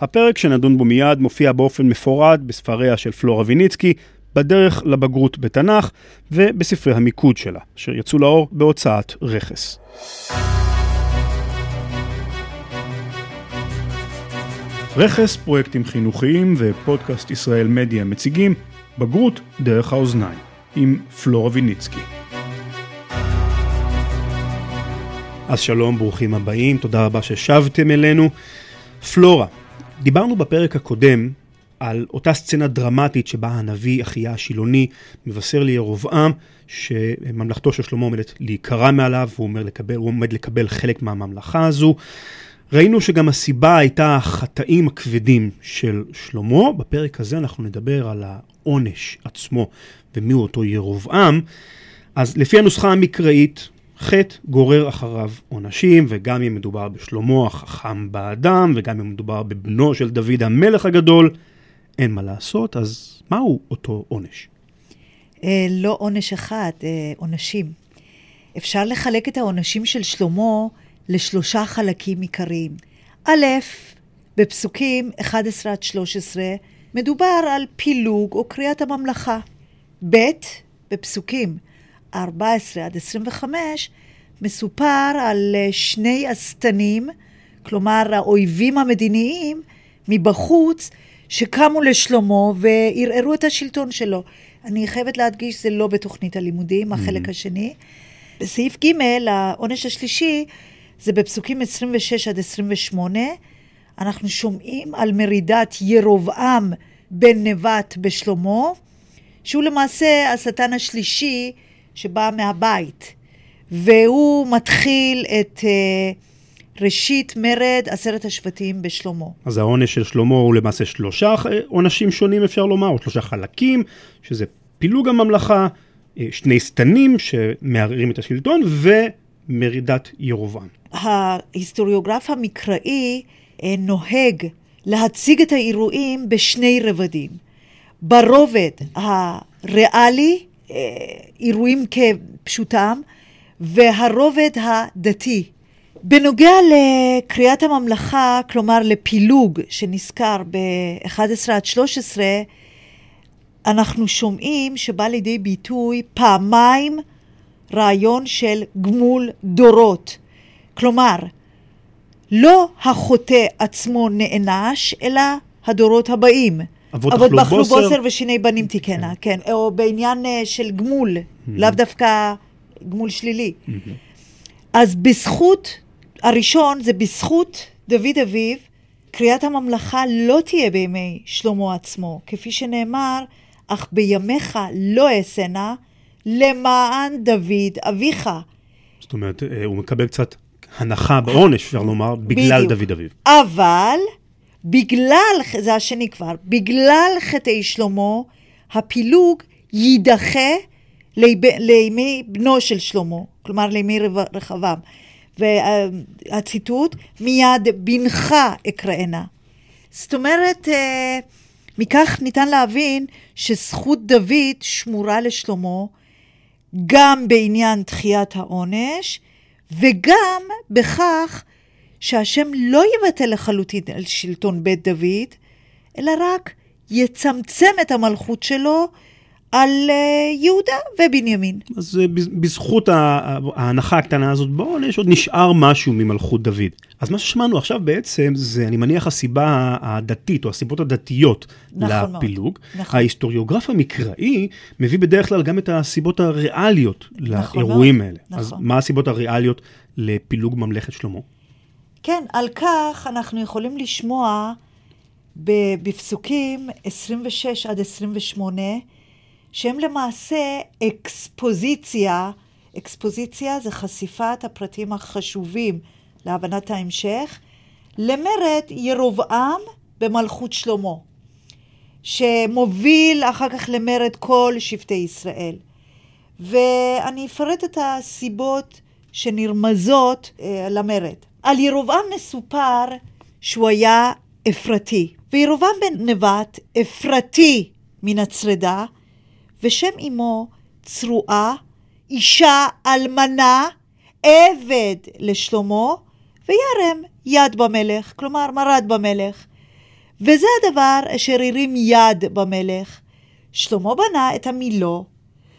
הפרק שנדון בו מיד מופיע באופן מפורט בספריה של פלורה ויניצקי, בדרך לבגרות בתנ"ך ובספרי המיקוד שלה, אשר יצאו לאור בהוצאת רכס. רכס, פרויקטים חינוכיים ופודקאסט ישראל מדיה מציגים בגרות דרך האוזניים, עם פלורה ויניצקי. אז שלום, ברוכים הבאים, תודה רבה ששבתם אלינו. פלורה, דיברנו בפרק הקודם על אותה סצנה דרמטית שבה הנביא אחיה השילוני מבשר לירובעם שממלכתו של שלמה עומדת להיקרע מעליו, והוא לקבל, עומד לקבל חלק מהממלכה הזו. ראינו שגם הסיבה הייתה החטאים הכבדים של שלמה. בפרק הזה אנחנו נדבר על העונש עצמו ומיהו אותו ירובעם. אז לפי הנוסחה המקראית, חטא גורר אחריו עונשים, וגם אם מדובר בשלמה החכם באדם, וגם אם מדובר בבנו של דוד המלך הגדול, אין מה לעשות, אז מהו אותו עונש? אה, לא עונש אחד, אה, עונשים. אפשר לחלק את העונשים של שלמה לשלושה חלקים עיקריים. א', בפסוקים 11 עד 13, מדובר על פילוג או קריאת הממלכה. ב', בפסוקים 14 עד 25, מסופר על אה, שני השטנים, כלומר האויבים המדיניים מבחוץ, שקמו לשלמה וערערו את השלטון שלו. אני חייבת להדגיש, זה לא בתוכנית הלימודים, החלק mm-hmm. השני. בסעיף ג', העונש השלישי, זה בפסוקים 26 עד 28, אנחנו שומעים על מרידת ירובעם בן נבט בשלמה, שהוא למעשה השטן השלישי שבא מהבית, והוא מתחיל את uh, ראשית מרד עשרת השבטים בשלמה. אז העונש של שלמה הוא למעשה שלושה עונשים שונים, אפשר לומר, או שלושה חלקים, שזה פילוג הממלכה, אה, שני שטנים שמערערים את השלטון, ומרידת ירובעם. ההיסטוריוגרף המקראי אה, נוהג להציג את האירועים בשני רבדים. ברובד הריאלי, אה, אירועים כפשוטם, והרובד הדתי. בנוגע לקריאת הממלכה, כלומר לפילוג שנזכר ב-11 עד 13, אנחנו שומעים שבא לידי ביטוי פעמיים רעיון של גמול דורות. כלומר, לא החוטא עצמו נענש, אלא הדורות הבאים. אבות אכלו בוסר. בוסר ושיני בנים תיקנה, כן. כן. או בעניין uh, של גמול, mm-hmm. לאו דווקא גמול שלילי. Mm-hmm. אז בזכות, הראשון זה בזכות דוד אביו, קריאת הממלכה לא תהיה בימי שלמה עצמו, כפי שנאמר, אך בימיך לא אעשנה למען דוד אביך. זאת אומרת, אה, הוא מקבל קצת הנחה בעונש, אפשר לומר, בגלל בדיוק. דוד אביו. אבל בגלל, זה השני כבר, בגלל חטאי שלמה, הפילוג יידחה לימי בנו של שלמה, כלומר לימי רחבעם. והציטוט, מיד בנך אקראנה. זאת אומרת, אה, מכך ניתן להבין שזכות דוד שמורה לשלמה גם בעניין דחיית העונש, וגם בכך שהשם לא יבטל לחלוטין על שלטון בית דוד, אלא רק יצמצם את המלכות שלו על אה, יהודה ובנימין. אז אה, בזכות ההנחה הקטנה הזאת בעונש עוד נשאר משהו ממלכות דוד. אז מה ששמענו עכשיו בעצם זה, אני מניח, הסיבה הדתית או הסיבות הדתיות נכון לפילוג. נכון. ההיסטוריוגרף המקראי מביא בדרך כלל גם את הסיבות הריאליות נכון לאירועים האלה. נכון. אז מה הסיבות הריאליות לפילוג ממלכת שלמה? כן, על כך אנחנו יכולים לשמוע בפסוקים 26 עד 28, שהם למעשה אקספוזיציה, אקספוזיציה זה חשיפת הפרטים החשובים להבנת ההמשך, למרד ירובעם במלכות שלמה, שמוביל אחר כך למרד כל שבטי ישראל. ואני אפרט את הסיבות שנרמזות אה, למרד. על ירובעם מסופר שהוא היה אפרתי, וירובעם בן נבט אפרתי מן הצרדה, ושם אמו צרועה, אישה אלמנה, עבד לשלמה, וירם יד במלך, כלומר מרד במלך. וזה הדבר אשר הרים יד במלך. שלמה בנה את המילו,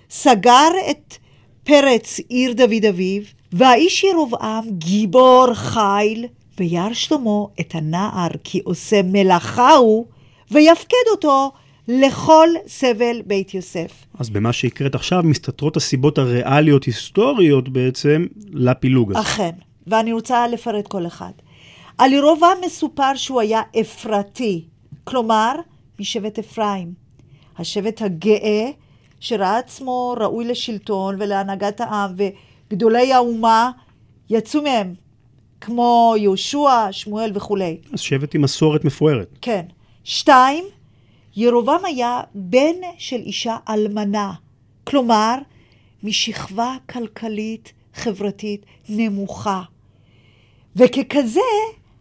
סגר את פרץ עיר דוד אביו, והאיש ירבעם גיבור חיל, וירא שלמה את הנער כי עושה מלאכה הוא, ויפקד אותו לכל סבל בית יוסף. אז במה שהקראת עכשיו מסתתרות הסיבות הריאליות היסטוריות בעצם לפילוג הזה. אכן, ואני רוצה לפרט כל אחד. על ירובעם מסופר שהוא היה אפרתי, כלומר, משבט אפרים. השבט הגאה, שראה עצמו ראוי לשלטון ולהנהגת העם, וגדולי האומה יצאו מהם, כמו יהושע, שמואל וכולי. אז שבט עם מסורת מפוארת. כן. שתיים, ירובעם היה בן של אישה אלמנה, כלומר, משכבה כלכלית חברתית נמוכה. וככזה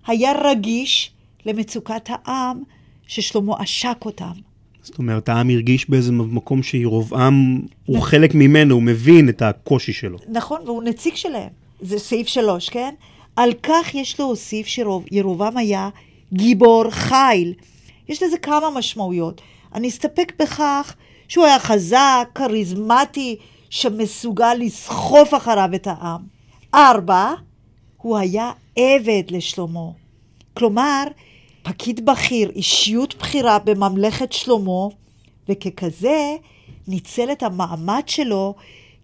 היה רגיש למצוקת העם ששלמה עשק אותם. זאת אומרת, העם הרגיש באיזה מקום שירובעם הוא חלק ממנו, הוא מבין את הקושי שלו. נכון, והוא נציג שלהם. זה סעיף שלוש, כן? על כך יש להוסיף שירובעם היה גיבור חיל. יש לזה כמה משמעויות. אני אסתפק בכך שהוא היה חזק, כריזמטי, שמסוגל לסחוף אחריו את העם. ארבע, הוא היה עבד לשלמה. כלומר, פקיד בכיר, אישיות בכירה בממלכת שלמה, וככזה ניצל את המעמד שלו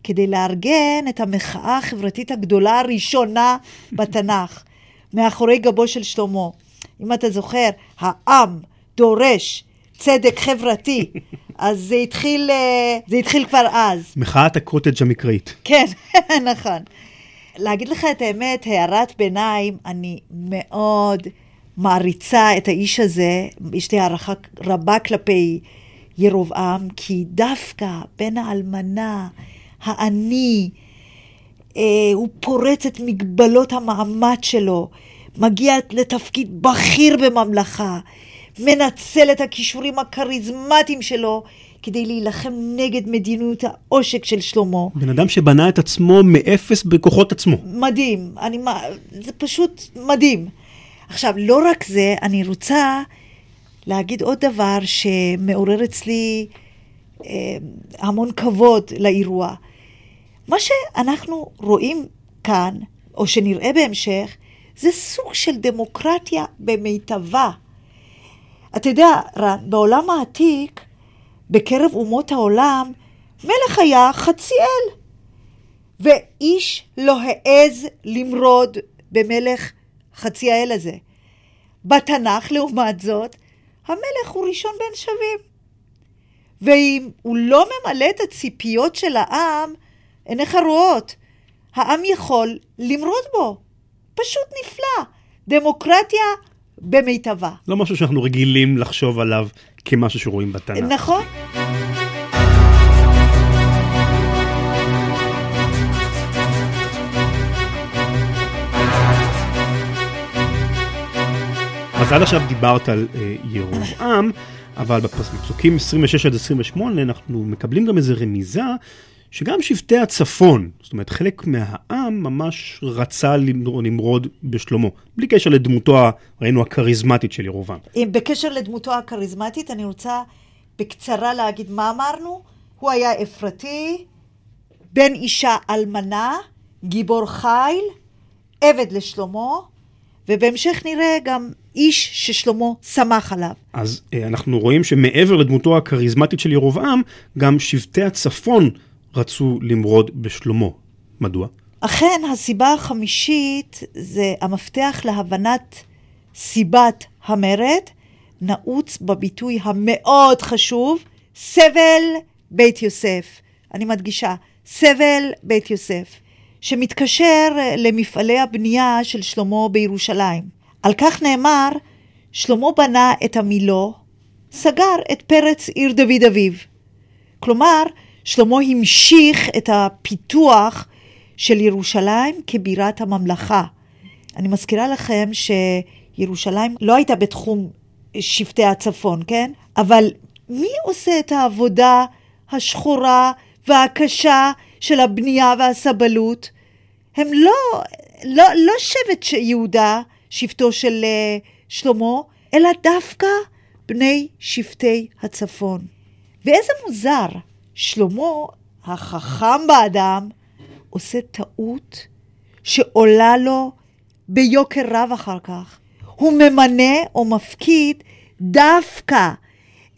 כדי לארגן את המחאה החברתית הגדולה הראשונה בתנ"ך, מאחורי גבו של שלמה. אם אתה זוכר, העם דורש צדק חברתי, אז זה התחיל, אה, זה התחיל כבר אז. מחאת הקוטג' המקראית. כן, נכון. להגיד לך את האמת, הערת ביניים, אני מאוד מעריצה את האיש הזה, יש לי הערכה רבה כלפי ירובעם, כי דווקא בן האלמנה, העני, אה, הוא פורץ את מגבלות המעמד שלו, מגיע לתפקיד בכיר בממלכה, מנצל את הכישורים הכריזמטיים שלו כדי להילחם נגד מדיניות העושק של שלמה. בן אדם שבנה את עצמו מאפס בכוחות עצמו. מדהים, אני, זה פשוט מדהים. עכשיו, לא רק זה, אני רוצה להגיד עוד דבר שמעורר אצלי אה, המון כבוד לאירוע. מה שאנחנו רואים כאן, או שנראה בהמשך, זה סוג של דמוקרטיה במיטבה. אתה יודע, רן, בעולם העתיק, בקרב אומות העולם, מלך היה חצי אל. ואיש לא העז למרוד במלך חצי האל הזה. בתנ"ך, לעומת זאת, המלך הוא ראשון בין שווים. ואם הוא לא ממלא את הציפיות של העם, עיניך רואות, העם יכול למרוד בו. פשוט נפלא. דמוקרטיה במיטבה. לא משהו שאנחנו רגילים לחשוב עליו כמשהו שרואים בתנ"ך. נכון. אז עד עכשיו דיברת על אה, ירובעם, אבל בפסוקים 26 עד 28 אנחנו מקבלים גם איזו רמיזה שגם שבטי הצפון, זאת אומרת חלק מהעם ממש רצה למרוד בשלמה, בלי קשר לדמותו, ראינו, הכריזמטית של ירובעם. בקשר לדמותו הכריזמטית, אני רוצה בקצרה להגיד מה אמרנו. הוא היה אפרתי, בן אישה אלמנה, גיבור חיל, עבד לשלמה, ובהמשך נראה גם איש ששלמה שמח עליו. אז אה, אנחנו רואים שמעבר לדמותו הכריזמטית של ירובעם, גם שבטי הצפון רצו למרוד בשלמה. מדוע? אכן, הסיבה החמישית זה המפתח להבנת סיבת המרד, נעוץ בביטוי המאוד חשוב, סבל בית יוסף. אני מדגישה, סבל בית יוסף, שמתקשר למפעלי הבנייה של שלמה בירושלים. על כך נאמר, שלמה בנה את המילו, סגר את פרץ עיר דוד אביו. כלומר, שלמה המשיך את הפיתוח של ירושלים כבירת הממלכה. אני מזכירה לכם שירושלים לא הייתה בתחום שבטי הצפון, כן? אבל מי עושה את העבודה השחורה והקשה של הבנייה והסבלות? הם לא, לא, לא שבט יהודה, שבטו של uh, שלמה, אלא דווקא בני שבטי הצפון. ואיזה מוזר, שלמה, החכם באדם, עושה טעות שעולה לו ביוקר רב אחר כך. הוא ממנה או מפקיד דווקא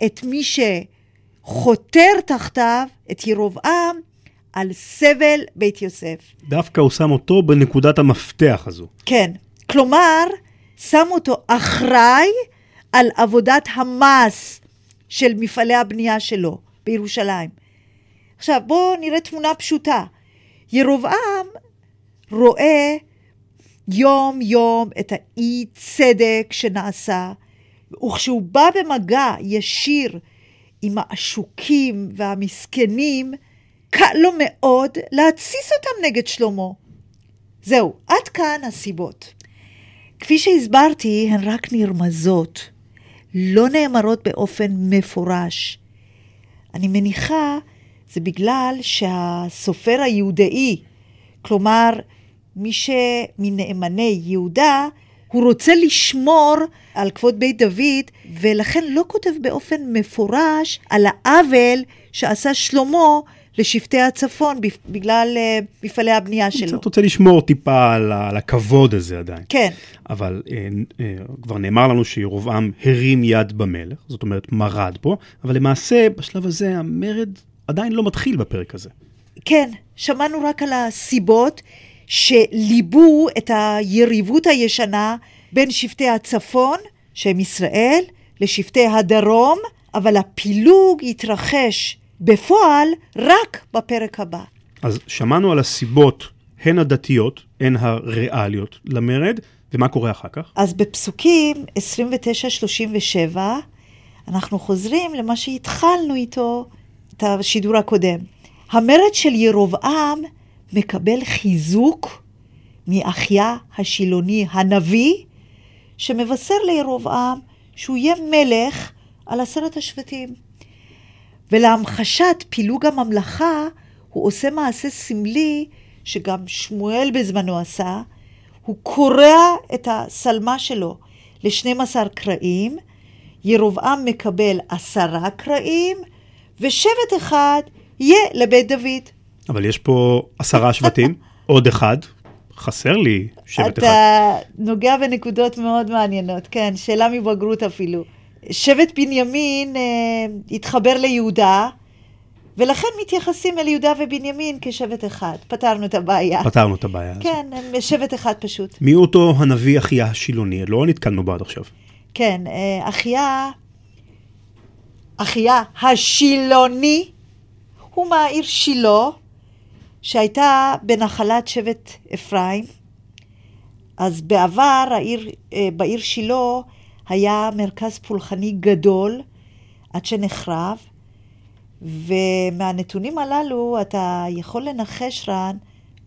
את מי שחותר תחתיו, את ירבעם, על סבל בית יוסף. דווקא הוא שם אותו בנקודת המפתח הזו. כן. כלומר, שם אותו אחראי על עבודת המס של מפעלי הבנייה שלו בירושלים. עכשיו, בואו נראה תמונה פשוטה. ירבעם רואה יום-יום את האי צדק שנעשה, וכשהוא בא במגע ישיר עם העשוקים והמסכנים, קל לו מאוד להתסיס אותם נגד שלמה. זהו, עד כאן הסיבות. כפי שהסברתי, הן רק נרמזות, לא נאמרות באופן מפורש. אני מניחה זה בגלל שהסופר היהודאי, כלומר, מי שמנאמני יהודה, הוא רוצה לשמור על כבוד בית דוד, ולכן לא כותב באופן מפורש על העוול שעשה שלמה לשבטי הצפון בגלל uh, מפעלי הבנייה שלו. קצת רוצה לשמור טיפה על, הכבוד הזה עדיין. כן. אבל uh, uh, כבר נאמר לנו שירובעם הרים יד במלך, זאת אומרת מרד פה, אבל למעשה בשלב הזה המרד עדיין לא מתחיל בפרק הזה. כן, שמענו רק על הסיבות שליבו את היריבות הישנה בין שבטי הצפון, שהם ישראל, לשבטי הדרום, אבל הפילוג התרחש בפועל רק בפרק הבא. אז שמענו על הסיבות, הן הדתיות, הן הריאליות למרד, ומה קורה אחר כך? אז בפסוקים 29-37, אנחנו חוזרים למה שהתחלנו איתו, את השידור הקודם. המרד של ירבעם מקבל חיזוק מאחיה השילוני הנביא, שמבשר לירבעם שהוא יהיה מלך על עשרת השבטים. ולהמחשת פילוג הממלכה, הוא עושה מעשה סמלי שגם שמואל בזמנו עשה, הוא קורע את השלמה שלו ל-12 קרעים, ירבעם מקבל עשרה קרעים, ושבט אחד יהיה לבית דוד. אבל יש פה עשרה שבטים, עוד אחד, חסר לי שבט אתה אחד. אתה נוגע בנקודות מאוד מעניינות, כן, שאלה מבגרות אפילו. שבט בנימין אה, התחבר ליהודה, ולכן מתייחסים אל יהודה ובנימין כשבט אחד. פתרנו את הבעיה. פתרנו את הבעיה הזאת. כן, הם שבט אחד פשוט. מי אותו הנביא אחיה השילוני? לא נתקלנו בו עד עכשיו. כן, אה, אחיה, אחיה השילוני, הוא מהעיר שילה, שהייתה בנחלת שבט אפרים. אז בעבר העיר, אה, בעיר שילה היה מרכז פולחני גדול עד שנחרב, ומהנתונים הללו אתה יכול לנחש, רן,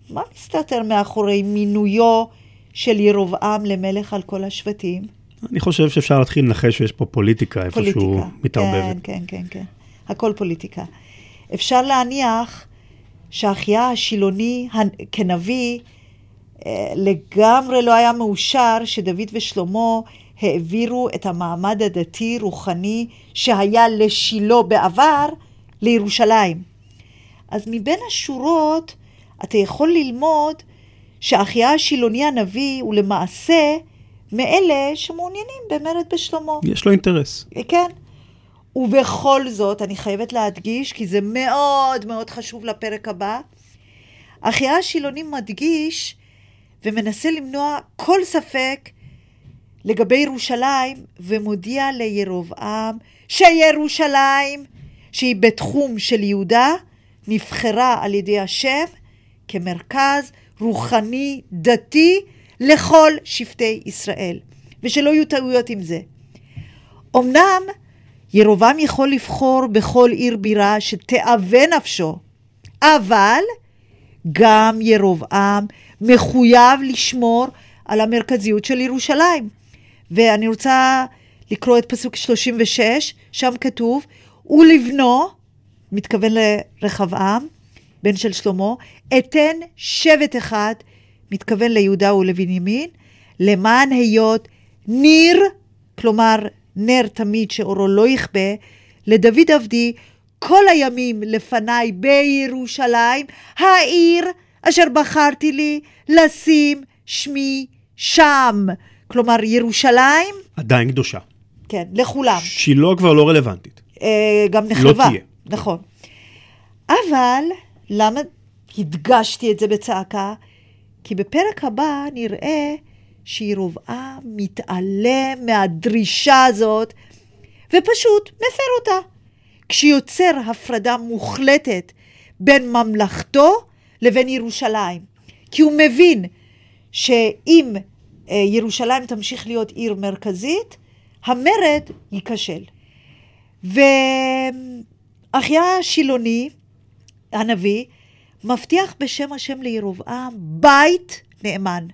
מה מסתתר מאחורי מינויו של ירבעם למלך על כל השבטים? אני חושב שאפשר להתחיל לנחש שיש פה פוליטיקה איפשהו פוליטיקה. מתערבבת. כן, כן, כן, כן. הכל פוליטיקה. אפשר להניח שאחיה השילוני כנביא אה, לגמרי לא היה מאושר שדוד ושלמה העבירו את המעמד הדתי-רוחני שהיה לשילה בעבר לירושלים. אז מבין השורות אתה יכול ללמוד שאחיה השילוני הנביא הוא למעשה מאלה שמעוניינים במרד בשלמה. יש לו אינטרס. כן. ובכל זאת, אני חייבת להדגיש, כי זה מאוד מאוד חשוב לפרק הבא, אחיה השילוני מדגיש ומנסה למנוע כל ספק לגבי ירושלים, ומודיע לירובעם שירושלים, שהיא בתחום של יהודה, נבחרה על ידי השם כמרכז רוחני דתי לכל שבטי ישראל, ושלא יהיו טעויות עם זה. אמנם ירובעם יכול לבחור בכל עיר בירה שתאווה נפשו, אבל גם ירובעם מחויב לשמור על המרכזיות של ירושלים. ואני רוצה לקרוא את פסוק 36, שם כתוב, ולבנו, מתכוון לרחבעם, בן של שלמה, אתן שבט אחד, מתכוון ליהודה ולבנימין, למען היות ניר כלומר נר תמיד שאורו לא יכבה, לדוד עבדי כל הימים לפניי בירושלים, העיר אשר בחרתי לי לשים שמי שם. כלומר, ירושלים, עדיין קדושה. כן, לכולם. שילה כבר לא רלוונטית. אה, גם נחרבה. לא תהיה. נכון. אבל למה הדגשתי את זה בצעקה? כי בפרק הבא נראה שירובעם מתעלם מהדרישה הזאת ופשוט מפר אותה. כשיוצר הפרדה מוחלטת בין ממלכתו לבין ירושלים. כי הוא מבין שאם ירושלים תמשיך להיות עיר מרכזית, המרד ייכשל. ואחיה השילוני, הנביא, מבטיח בשם השם לירובעם בית נאמן.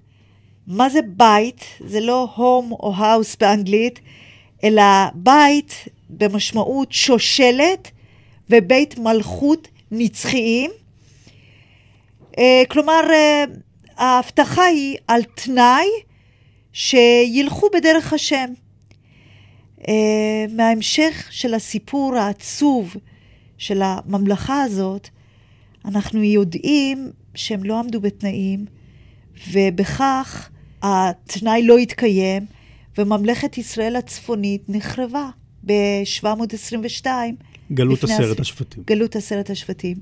מה זה בית? זה לא הום או האוס באנגלית, אלא בית במשמעות שושלת ובית מלכות נצחיים. אה, כלומר, אה, ההבטחה היא על תנאי שילכו בדרך השם. אה, מההמשך של הסיפור העצוב של הממלכה הזאת, אנחנו יודעים שהם לא עמדו בתנאים, ובכך התנאי לא התקיים, וממלכת ישראל הצפונית נחרבה ב-722. גלות עשרת השבטים. גלות עשרת השבטים.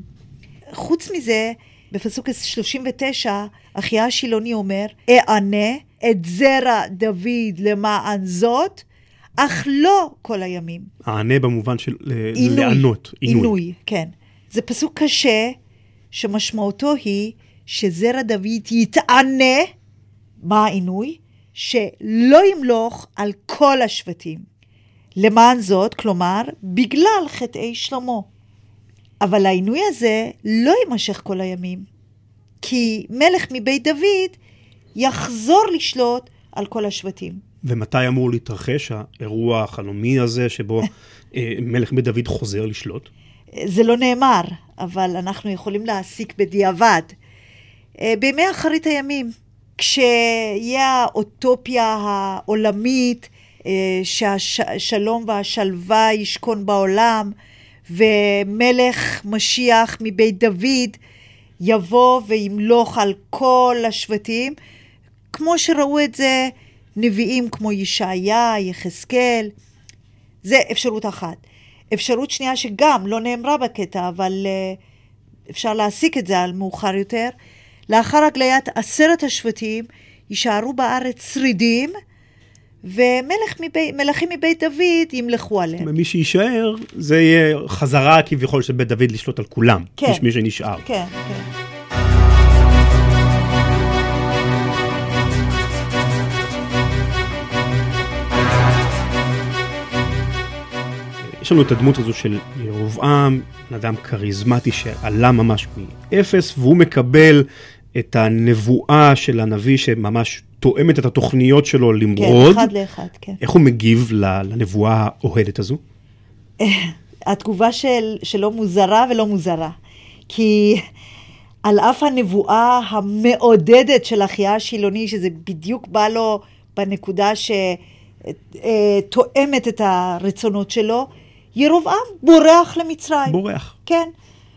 חוץ מזה, בפסוק 39, אחיה השילוני אומר, אענה את זרע דוד למען זאת, אך לא כל הימים. הענה במובן של עינוי. לענות. עינוי, כן. זה פסוק קשה, שמשמעותו היא שזרע דוד יתענה, מה העינוי? שלא ימלוך על כל השבטים. למען זאת, כלומר, בגלל חטאי שלמה. אבל העינוי הזה לא יימשך כל הימים, כי מלך מבית דוד יחזור לשלוט על כל השבטים. ומתי אמור להתרחש האירוע החלומי הזה שבו אה, מלך בית דוד חוזר לשלוט? זה לא נאמר, אבל אנחנו יכולים להסיק בדיעבד. אה, בימי אחרית הימים, כשיהיה האוטופיה העולמית, אה, שהשלום והשלווה ישכון בעולם, ומלך משיח מבית דוד יבוא וימלוך על כל השבטים, כמו שראו את זה נביאים כמו ישעיה, יחזקאל. זה אפשרות אחת. אפשרות שנייה שגם לא נאמרה בקטע, אבל uh, אפשר להסיק את זה על מאוחר יותר, לאחר הגליית עשרת השבטים יישארו בארץ שרידים, ומלכים מבית דוד ימלכו עליהם. מי שיישאר, זה יהיה חזרה כביכול של בית דוד לשלוט על כולם. כן. יש מי שנשאר. כן, כן. יש לנו את הדמות הזו של ירובעם, אדם כריזמטי שעלה ממש מאפס, והוא מקבל את הנבואה של הנביא שממש תואמת את התוכניות שלו כן, למרוד. אחד לאחד, כן. איך הוא מגיב לנבואה האוהדת הזו? התגובה של, שלו מוזרה ולא מוזרה. כי על אף הנבואה המעודדת של אחיה השילוני, שזה בדיוק בא לו בנקודה שתואמת את הרצונות שלו, ירובעם בורח למצרים. בורח. כן.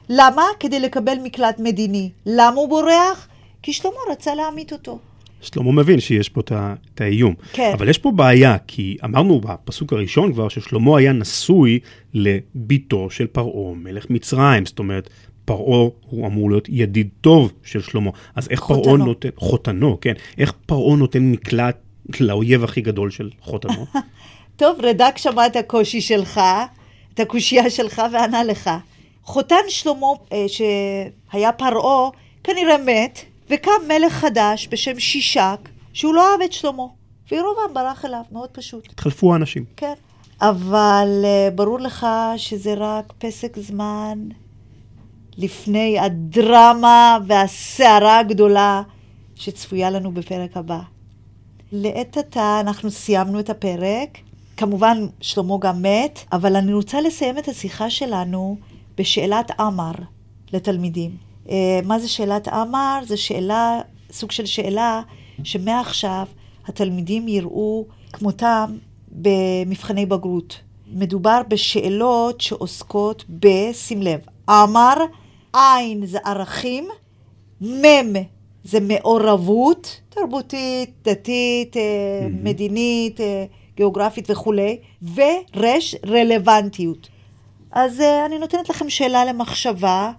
למה? כדי לקבל מקלט מדיני. למה הוא בורח? כי שלמה רצה להמית אותו. שלמה מבין שיש פה את האיום. כן. אבל יש פה בעיה, כי אמרנו בפסוק הראשון כבר ששלמה היה נשוי לביתו של פרעה, מלך מצרים. זאת אומרת, פרעה הוא אמור להיות ידיד טוב של שלמה. אז איך פרעה. נותן, חותנו, כן. איך פרעה נותן מקלט לאויב הכי גדול של חותנו? טוב, רד"ק שמע את הקושי שלך, את הקושייה שלך, וענה לך. חותן שלמה, אה, שהיה פרעה, כנראה מת, וקם מלך חדש בשם שישק, שהוא לא אהב את שלמה. וירובעם ברח אליו, מאוד פשוט. התחלפו האנשים. כן. אבל אה, ברור לך שזה רק פסק זמן לפני הדרמה והסערה הגדולה שצפויה לנו בפרק הבא. לעת עתה אנחנו סיימנו את הפרק. כמובן, שלמה גם מת, אבל אני רוצה לסיים את השיחה שלנו בשאלת עמר לתלמידים. אה, מה זה שאלת עמר? זו שאלה, סוג של שאלה שמעכשיו התלמידים יראו כמותם במבחני בגרות. מדובר בשאלות שעוסקות ב, שים לב, אמר, עין זה ערכים, מם זה מעורבות תרבותית, דתית, mm-hmm. מדינית, אה, גיאוגרפית וכולי, ורש, רלוונטיות. אז אה, אני נותנת לכם שאלה למחשבה,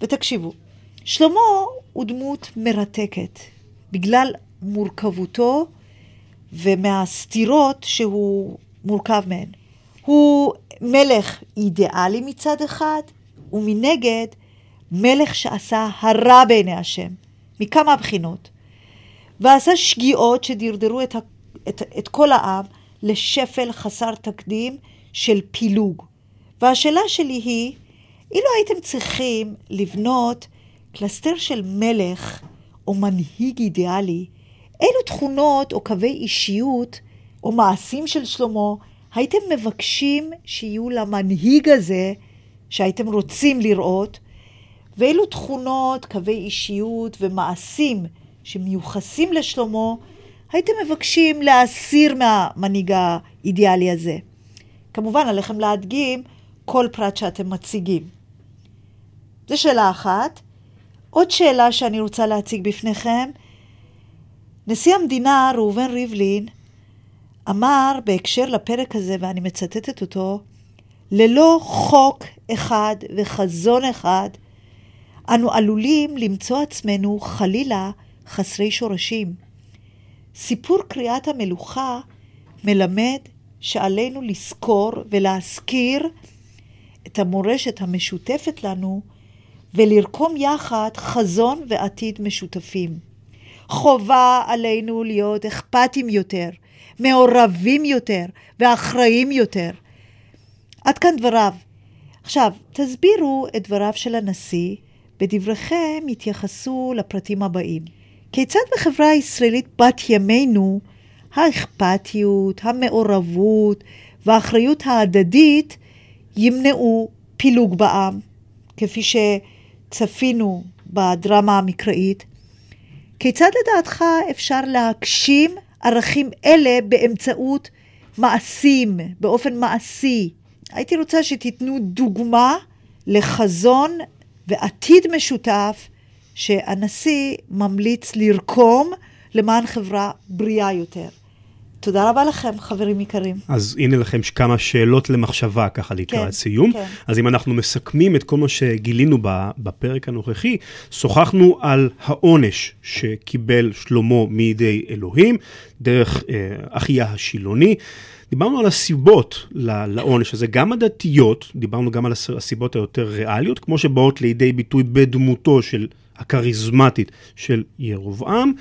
ותקשיבו. שלמה הוא דמות מרתקת, בגלל מורכבותו ומהסתירות שהוא מורכב מהן. הוא מלך אידיאלי מצד אחד, ומנגד מלך שעשה הרע בעיני השם, מכמה בחינות. ועשה שגיאות שדרדרו את, את, את כל העם לשפל חסר תקדים של פילוג. והשאלה שלי היא, אילו הייתם צריכים לבנות קלסתר של מלך או מנהיג אידיאלי, אילו תכונות או קווי אישיות או מעשים של שלמה הייתם מבקשים שיהיו למנהיג הזה שהייתם רוצים לראות, ואילו תכונות, קווי אישיות ומעשים שמיוחסים לשלמה, הייתם מבקשים להסיר מהמנהיג האידיאלי הזה. כמובן, עליכם להדגים כל פרט שאתם מציגים. זו שאלה אחת. עוד שאלה שאני רוצה להציג בפניכם, נשיא המדינה ראובן ריבלין אמר בהקשר לפרק הזה, ואני מצטטת אותו, ללא חוק אחד וחזון אחד, אנו עלולים למצוא עצמנו חלילה חסרי שורשים. סיפור קריאת המלוכה מלמד שעלינו לזכור ולהזכיר את המורשת המשותפת לנו ולרקום יחד חזון ועתיד משותפים. חובה עלינו להיות אכפתים יותר, מעורבים יותר ואחראים יותר. עד כאן דבריו. עכשיו, תסבירו את דבריו של הנשיא, בדבריכם התייחסו לפרטים הבאים. כיצד בחברה הישראלית בת ימינו האכפתיות, המעורבות והאחריות ההדדית ימנעו פילוג בעם, כפי שצפינו בדרמה המקראית? כיצד לדעתך אפשר להגשים ערכים אלה באמצעות מעשים, באופן מעשי? הייתי רוצה שתיתנו דוגמה לחזון ועתיד משותף שהנשיא ממליץ לרקום למען חברה בריאה יותר. תודה רבה לכם, חברים יקרים. אז הנה לכם כמה שאלות למחשבה, ככה לקראת כן, סיום. כן. אז אם אנחנו מסכמים את כל מה שגילינו בפרק הנוכחי, שוחחנו על העונש שקיבל שלמה מידי אלוהים, דרך אה, אחיה השילוני. דיברנו על הסיבות לעונש הזה, גם הדתיות, דיברנו גם על הסיבות היותר ריאליות, כמו שבאות לידי ביטוי בדמותו של הכריזמטית של ירובעם.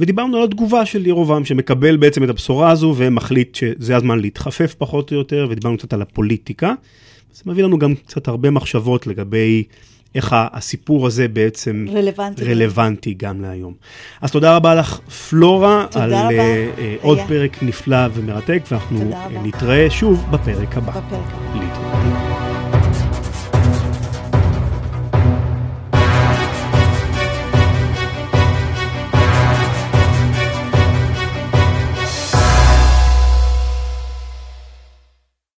ודיברנו על התגובה של ירובעם, שמקבל בעצם את הבשורה הזו ומחליט שזה הזמן להתחפף פחות או יותר, ודיברנו קצת על הפוליטיקה. זה מביא לנו גם קצת הרבה מחשבות לגבי איך הסיפור הזה בעצם רלוונטי, רלוונטי גם להיום. אז תודה רבה לך, פלורה, על רבה. Uh, עוד פרק נפלא ומרתק, ואנחנו נתראה שוב בפרק הבא. בפרק הבא.